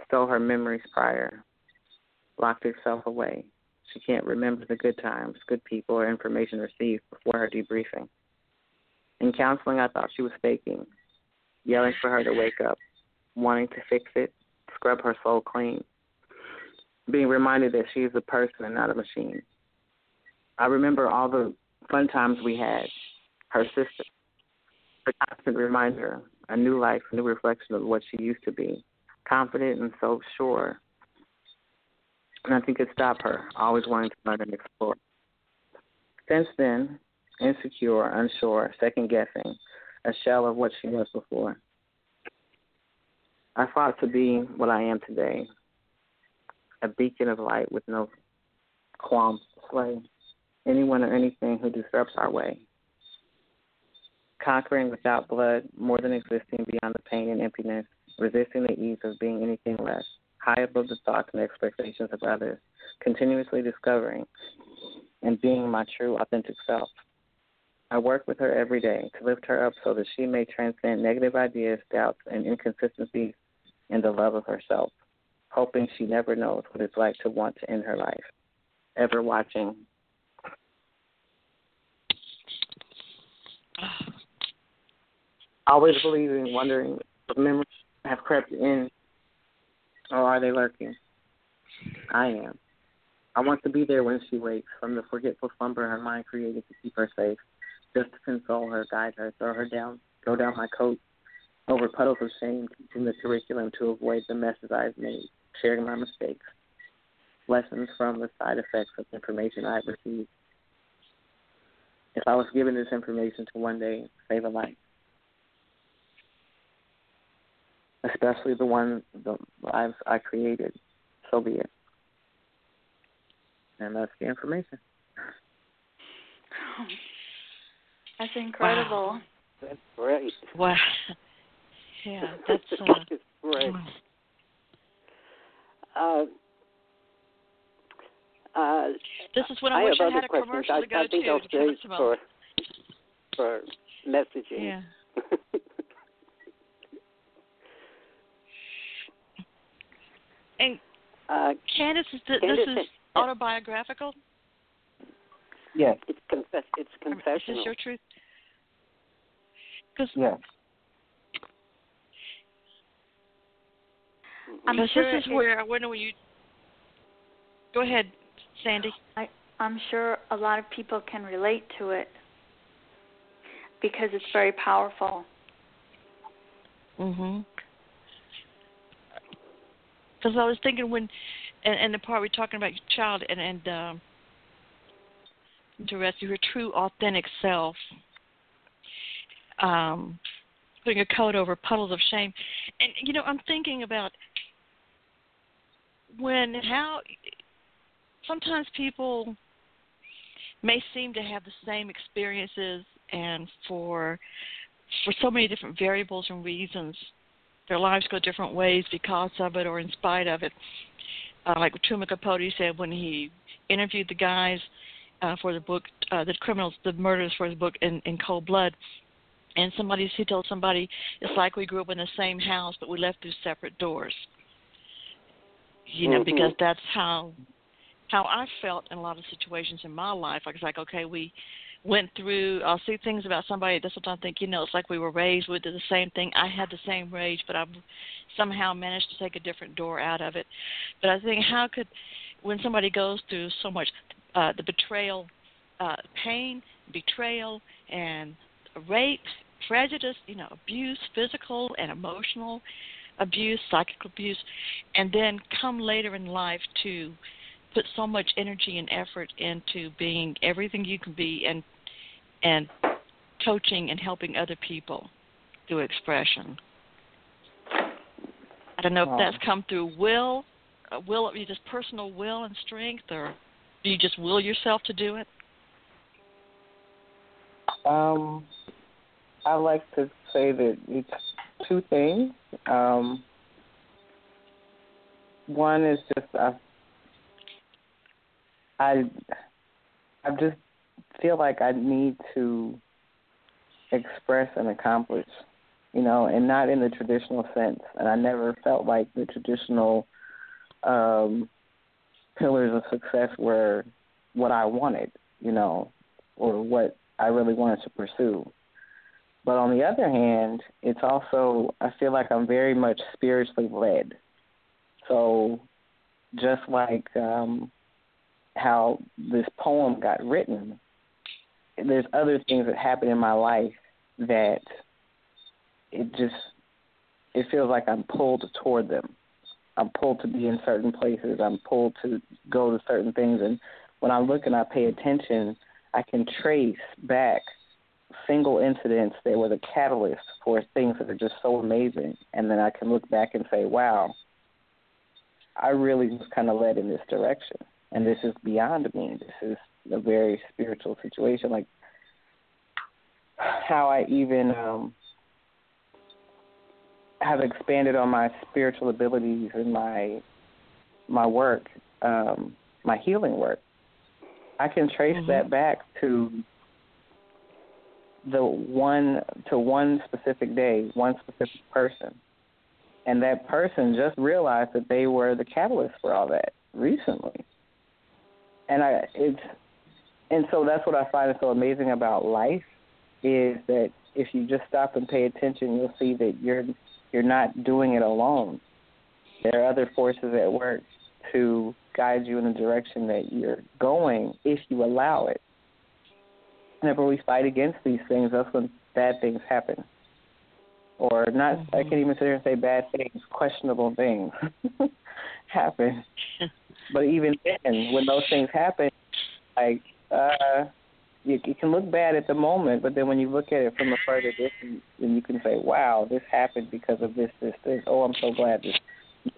stole her memories prior, locked herself away. She can't remember the good times, good people, or information received before her debriefing. In counseling, I thought she was faking, yelling for her to wake up, wanting to fix it, scrub her soul clean, being reminded that she is a person and not a machine. I remember all the fun times we had, her sister. A constant reminder, a new life, a new reflection of what she used to be, confident and so sure. Nothing could stop her, always wanting to learn and explore. Since then, insecure, unsure, second guessing, a shell of what she was before. I fought to be what I am today, a beacon of light with no qualms to slay anyone or anything who disrupts our way conquering without blood, more than existing beyond the pain and emptiness, resisting the ease of being anything less, high above the thoughts and expectations of others, continuously discovering and being my true, authentic self. I work with her every day to lift her up so that she may transcend negative ideas, doubts, and inconsistencies in the love of herself, hoping she never knows what it's like to want to end her life. Ever watching. Always believing, wondering if memories have crept in or are they lurking. I am. I want to be there when she wakes from the forgetful slumber her mind created to keep her safe, just to console her, guide her, throw her down, throw down my coat over puddles of shame, teaching the curriculum to avoid the messes I've made, sharing my mistakes, lessons from the side effects of information I've received. If I was given this information to one day save a life, especially the one the lives I created. So be it. And that's the information. That's incredible. Wow. That's great. Wow. Yeah, that's *laughs* uh, That's great. wow. Uh, uh, This is when I, I wish have I had a commercial I, to go I think to. I'll to stay talk about. for for messaging. Yeah. *laughs* And uh, Candace, is th- Candace, this is uh, autobiographical. Yes, it's confess. It's I mean, Is this your truth? Because yes. I'm this sure is it- where when when you go ahead, Sandy. I'm sure a lot of people can relate to it because it's very powerful. Mhm. Because I was thinking when, and, and the part we're talking about your child and and um, to rescue her true authentic self, um, putting a coat over puddles of shame, and you know I'm thinking about when how sometimes people may seem to have the same experiences and for for so many different variables and reasons their lives go different ways because of it or in spite of it. Uh, like Truman Capote said when he interviewed the guys uh, for the book, uh, the criminals, the murders for his book in, in Cold Blood, and somebody he told somebody it's like we grew up in the same house but we left through separate doors. You know, Mhm. because that's how how I felt in a lot of situations in my life. I was like, okay, we went through I'll see things about somebody that's what I think, you know, it's like we were raised with the same thing. I had the same rage but I've somehow managed to take a different door out of it. But I think how could when somebody goes through so much uh the betrayal uh pain, betrayal and rape, prejudice, you know, abuse, physical and emotional abuse, psychic abuse, and then come later in life to put so much energy and effort into being everything you can be and and coaching and helping other people through expression. I don't know if that's come through will, uh, will you just personal will and strength, or do you just will yourself to do it? Um, I like to say that it's two things. Um, one is just I, I, I just feel like I need to express and accomplish, you know, and not in the traditional sense. And I never felt like the traditional um, pillars of success were what I wanted, you know, or what I really wanted to pursue. But on the other hand, it's also I feel like I'm very much spiritually led. So just like um how this poem got written, there's other things that happen in my life that it just it feels like I'm pulled toward them. I'm pulled to be in certain places. I'm pulled to go to certain things and when I look and I pay attention, I can trace back single incidents that were the catalyst for things that are just so amazing. And then I can look back and say, wow, I really was kind of led in this direction. And this is beyond me. This is a very spiritual situation. Like how I even um, have expanded on my spiritual abilities and my my work, um, my healing work. I can trace mm-hmm. that back to the one to one specific day, one specific person. And that person just realized that they were the catalyst for all that recently. And I it's and so that's what I find so amazing about life is that if you just stop and pay attention you'll see that you're you're not doing it alone. There are other forces at work to guide you in the direction that you're going if you allow it whenever we fight against these things, that's when bad things happen. Or not, mm-hmm. I can't even sit here and say bad things, questionable things *laughs* happen. *laughs* but even then, when those things happen, like, uh, you, it can look bad at the moment, but then when you look at it from a further distance, then you can say, "Wow, this happened because of this, this, this." Oh, I'm so glad this,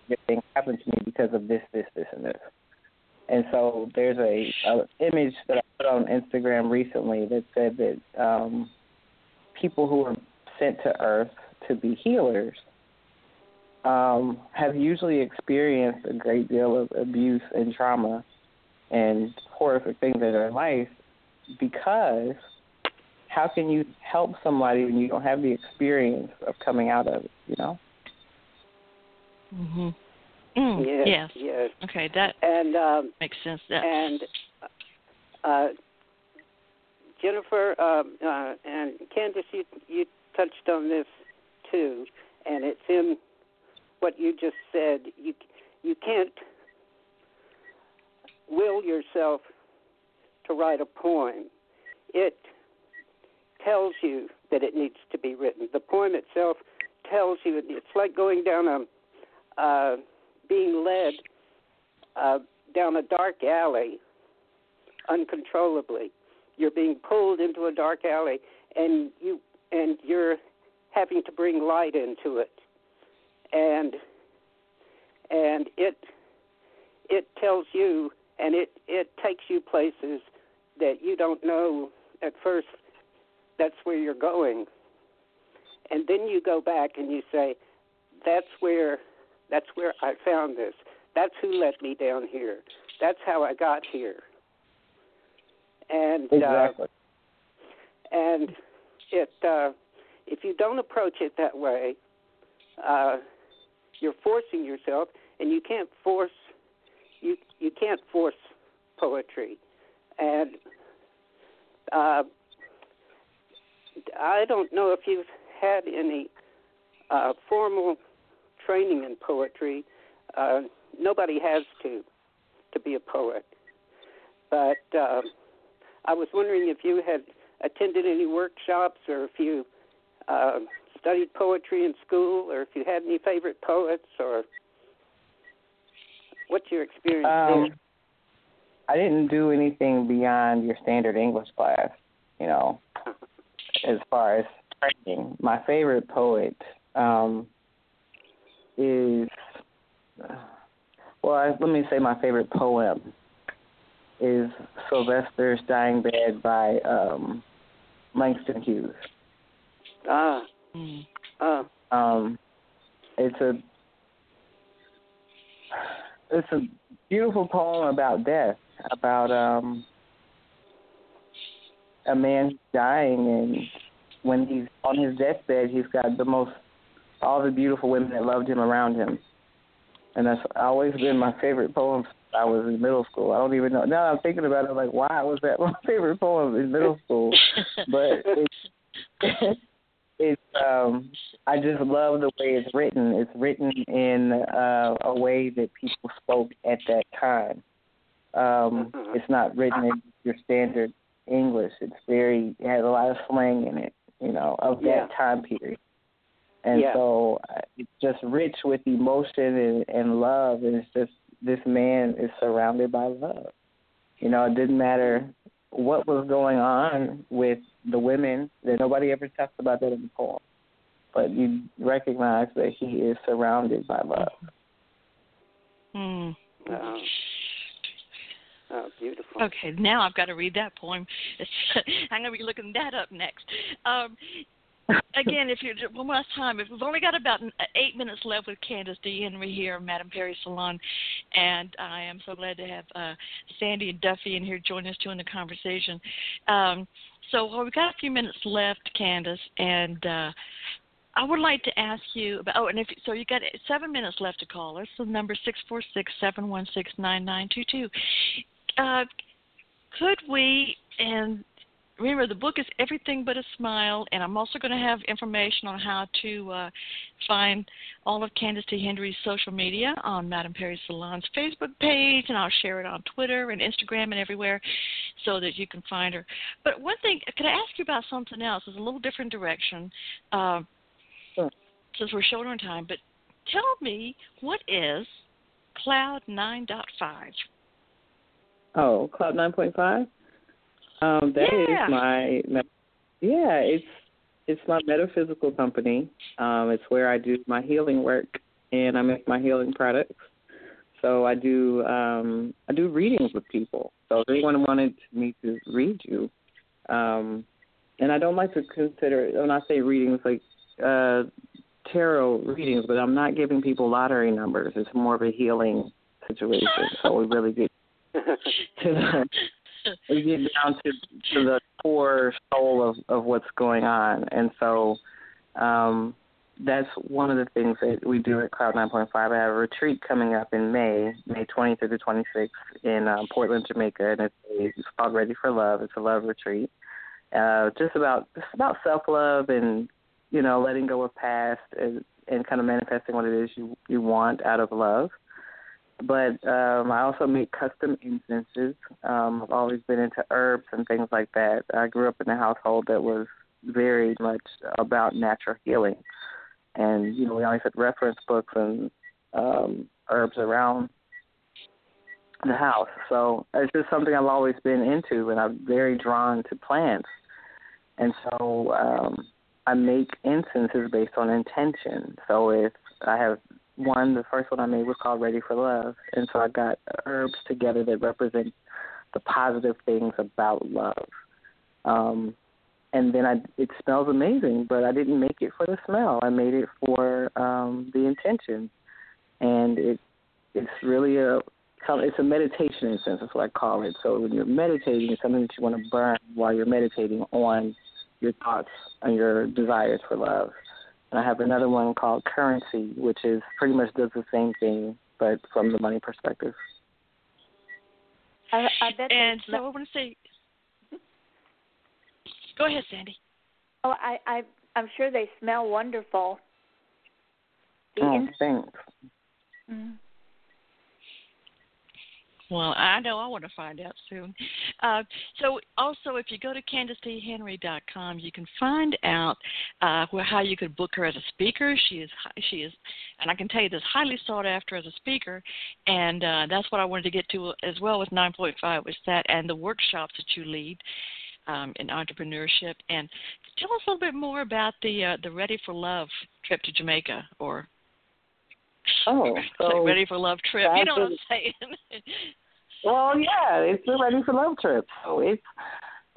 this thing happened to me because of this, this, this, and this. And so there's a, a image that I put on Instagram recently that said that um, people who are sent to Earth to be healers um, have usually experienced a great deal of abuse and trauma and horrific things in their life because how can you help somebody when you don't have the experience of coming out of it, you know? Mhm. Mm, yes, yes. Yes. Okay, that and um, makes sense. That. And uh, Jennifer um, uh, and Candace, you you touched on this too, and it's in what you just said. You you can't will yourself to write a poem. It tells you that it needs to be written. The poem itself tells you it's like going down a uh, being led uh, down a dark alley uncontrollably. You're being pulled into a dark alley, and you and you're having to bring light into it, and and it it tells you, and it it takes you places that you don't know at first. That's where you're going, and then you go back and you say, "That's where that's where I found this. That's who let me down here. That's how I got here. And exactly. uh, and it uh, if you don't approach it that way, uh, you're forcing yourself, and you can't force you you can't force poetry, and uh, I don't know if you've had any uh, formal training in poetry. Uh, nobody has to to be a poet, but uh, I was wondering if you had attended any workshops or if you uh, studied poetry in school or if you had any favorite poets or what's your experience Um, there? I didn't do anything beyond your standard English class, you know, as far as training. My favorite poet um, is, well, I, let me say my favorite poem is Sylvester's Dying Bed by um, Langston Hughes. Ah, Mm. ah, Um, it's a it's a beautiful poem about death, about um a man dying and when he's on his deathbed he's got the most all the beautiful women that loved him around him. And that's always been my favorite poem since I was in middle school. I don't even know now I'm thinking about it I'm like why was that *laughs* my favorite poem in middle school? *laughs* but it's *laughs* it's um I just love the way it's written. It's written in uh, a way that people spoke at that time. Um Mhm. it's not written in your standard English. It's very it has a lot of slang in it, you know, of Yeah. that time period. And Yeah. so uh, it's just rich with emotion and, and love and it's just this man is surrounded by love. You know, it didn't matter what was going on with the women. That nobody ever talks about that in the poem, but you recognize that he is surrounded by love. Mm. oh, oh, beautiful. Okay, now I've got to read that poem. I'm going to be looking that up next. Um, again, if you're one last time, if we've only got about n- eight minutes left with Candace D. Henry here, Madame Perry Salon, and I am so glad to have uh, Sandy and Duffy in here join us too in the conversation. Um, so well, we've got a few minutes left, Candace, and uh, I would like to ask you about. Oh, and if so, you got seven minutes left to call us. The number six four six seven one six nine nine two two. Uh, could we and remember the book is everything but a smile and i'm also going to have information on how to uh, find all of candace d henry's social media on madame perry salon's facebook page and i'll share it on twitter and instagram and everywhere so that you can find her but one thing could i ask you about something else it's a little different direction uh, Sure. since we're short on time but tell me what is cloud 9.5 Oh, Cloud nine point five. Um, that is Yeah. my, my yeah. It's it's my metaphysical company. Um, it's where I do my healing work and I make my healing products. So I do um, I do readings with people. So if anyone wanted me to read you, um, and I don't like to consider when I say readings like uh, tarot readings, but I'm not giving people lottery numbers. It's more of a healing situation. so we really get *laughs* to the we get down to to the core soul of of what's going on, and so um, that's one of the things that we do at Cloud 9.5. I have a retreat coming up in May, May 20th through the 26th in um, Portland, Jamaica, and it's, it's called Ready for Love. It's a love retreat, uh, just about just about self love and you know letting go of past and, and kind of manifesting what it is you you want out of love but um, I also make custom incenses. Um, I've always been into herbs and things like that. I grew up in a household that was very much about natural healing, and you know we always had reference books and um, herbs around the house. So it's just something I've always been into, and I'm very drawn to plants. And so um, I make incenses based on intention. So if I have one, the first one I made was called Ready for Love, and so I got herbs together that represent the positive things about love. Um, and then I, it smells amazing, but I didn't make it for the smell. I made it for um, the intention, and it it's really a it's a meditation incense. That's what I call it. So when you're meditating, it's something that you want to burn while you're meditating on your thoughts and your desires for love. And I have another one called Currency, which is pretty much does the same thing, but from the money perspective. I, I bet they and so smell- I want to say, go ahead, Sandy. Oh, I, I, I'm sure they smell wonderful. The Oh, ins- thanks. Mm. Well, I know I want to find out soon. Uh, so, also, if you go to CandaceDHenry.com, you can find out uh, where, how you could book her as a speaker. She is hi- she is, and I can tell you this, highly sought after as a speaker, and uh, that's what I wanted to get to as well with 9.5 was that and the workshops that you lead. Um, in entrepreneurship, and tell us a little bit more about the uh, the Ready for Love trip to Jamaica, or Oh, *laughs* like so Ready for Love trip. You know what I'm saying? *laughs* Well, yeah, it's the Ready for Love trip. So it's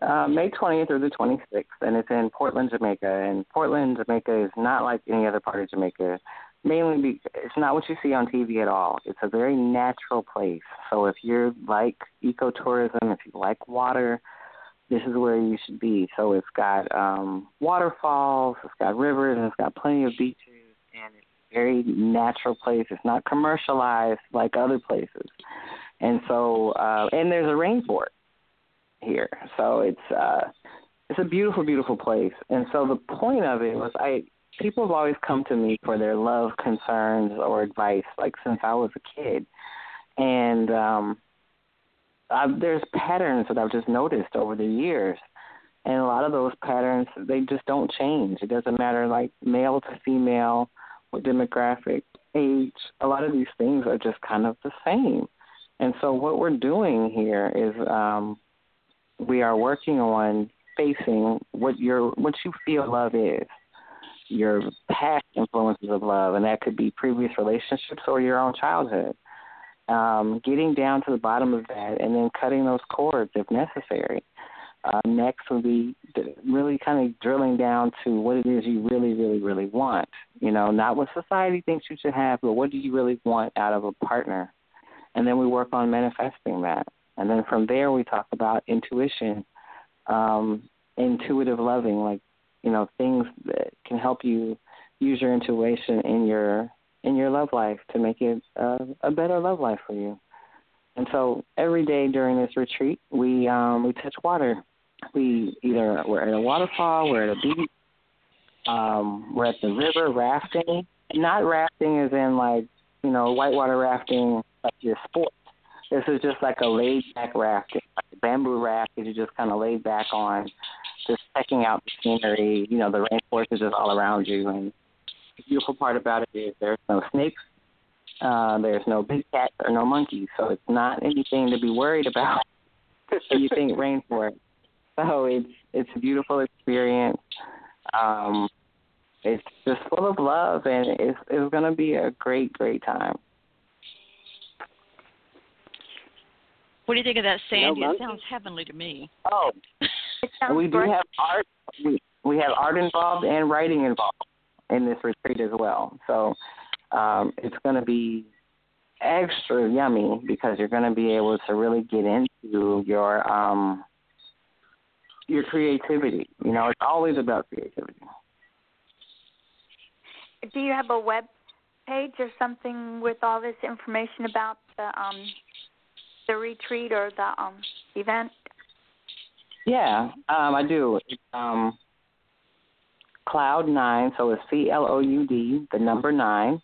uh, May 20th through the 26th, and it's in Portland, Jamaica. And Portland, Jamaica is not like any other part of Jamaica. Mainly, be, it's not what you see on TV at all. It's a very natural place. So if you're like ecotourism, if you like water, this is where you should be. So it's got um, waterfalls, it's got rivers, and it's got plenty of beaches, and it's a very natural place. It's not commercialized like other places and so uh and there's a rainforest here. So it's uh it's a beautiful beautiful place. And so the point of it was i people have always come to me for their love concerns or advice like since i was a kid. And um I've, there's patterns that i've just noticed over the years. And a lot of those patterns they just don't change. It doesn't matter like male to female or demographic age a lot of these things are just kind of the same and so what we're doing here is um, we are working on facing what your what you feel love is, your past influences of love, and that could be previous relationships or your own childhood. Um, getting down to the bottom of that, and then cutting those cords if necessary. Uh, next would be really kind of drilling down to what it is you really, really, really want. You know, not what society thinks you should have, but what do you really want out of a partner and then we work on manifesting that. And then from there, we talk about intuition, um, intuitive loving, like you know things that can help you use your intuition in your in your love life to make it uh, a better love life for you. And so every day during this retreat, we um, we touch water. We either we're at a waterfall, we're at a beach, um, we're at the river rafting. Not rafting as in like you know whitewater rafting like your sport. This is just like a laid back rafting, like a bamboo raft that you just kind of laid back on, just checking out the scenery. You know, the rainforest is just all around you, and the beautiful part about it is there's no snakes, uh, there's no big cats or no monkeys, so it's not anything to be worried about. *laughs* so you think *laughs* rainforest. So it's it's a beautiful experience. Um, it's just full of love, and it's it's going to be a great great time. What do you think of that, Sandy? it sounds heavenly to me. Oh, *laughs* It sounds we do great. have art. We we have art involved and writing involved in this retreat as well. So um, it's going to be extra yummy because you're going to be able to really get into your um, your creativity. You know, it's always about creativity. Do you have a web page or something with all this information about the um the retreat or the um event? Yeah, um, I do. Um, Cloud Nine, so it's C L O U D, the number nine,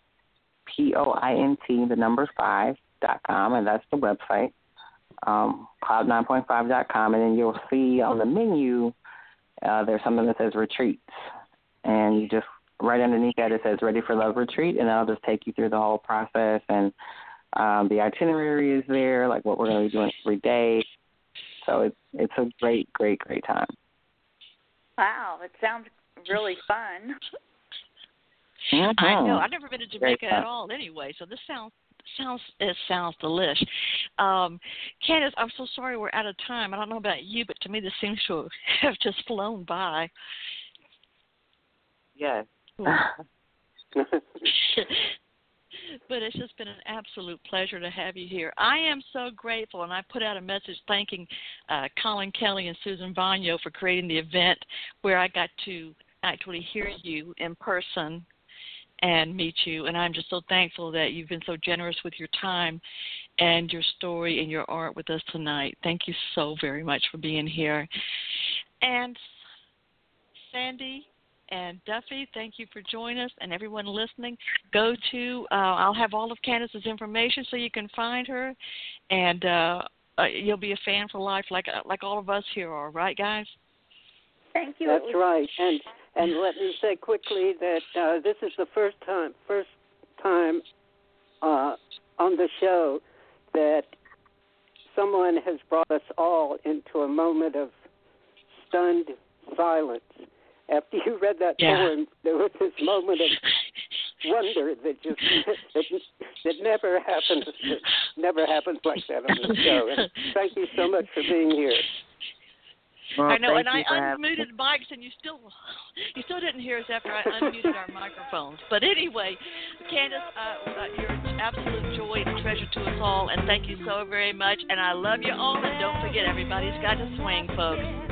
P O I N T, the number five dot com, and that's the website. Um, cloud9.5 dot com, and then you'll see on the menu uh, there's something that says retreats, and you just right underneath that it says ready for love retreat, and that'll just take you through the whole process and um, the itinerary is there, like what we're going to be doing every day. So it's it's a great, great, great time. Wow, it sounds really fun. I know. I've never been to Jamaica at all. Anyway, so this sounds sounds it sounds delish. Um, Candace, I'm so sorry we're out of time. I don't know about you, but to me this seems to have just flown by. Yes. *laughs* *laughs* but it's just been an absolute pleasure to have you here. I am so grateful, and I put out a message thanking uh, Colin Kelly and Susan Vagno for creating the event where I got to actually hear you in person and meet you. And I'm just so thankful that you've been so generous with your time and your story and your art with us tonight. Thank you so very much for being here. And Sandy and Duffy, thank you for joining us, and everyone listening. Go to uh, I'll have all of Candace's information so you can find her, and uh, uh, you'll be a fan for life, like uh, like all of us here are, right, guys? Thank you. That's right, and and let me say quickly that uh, this is the first time first time uh, on the show that someone has brought us all into a moment of stunned silence after you read that yeah. poem, there was this moment of *laughs* wonder that just *laughs* that, that never happens. That never happens like that on the show. And thank you so much for being here. Well, I know, and I you for having- unmuted mics, and you still you still didn't hear us after I unmuted our microphones. But anyway, Candace, uh, uh, you're an absolute joy and treasure to us all, and thank you so very much. And I love you all, and don't forget, everybody's got to swing, folks.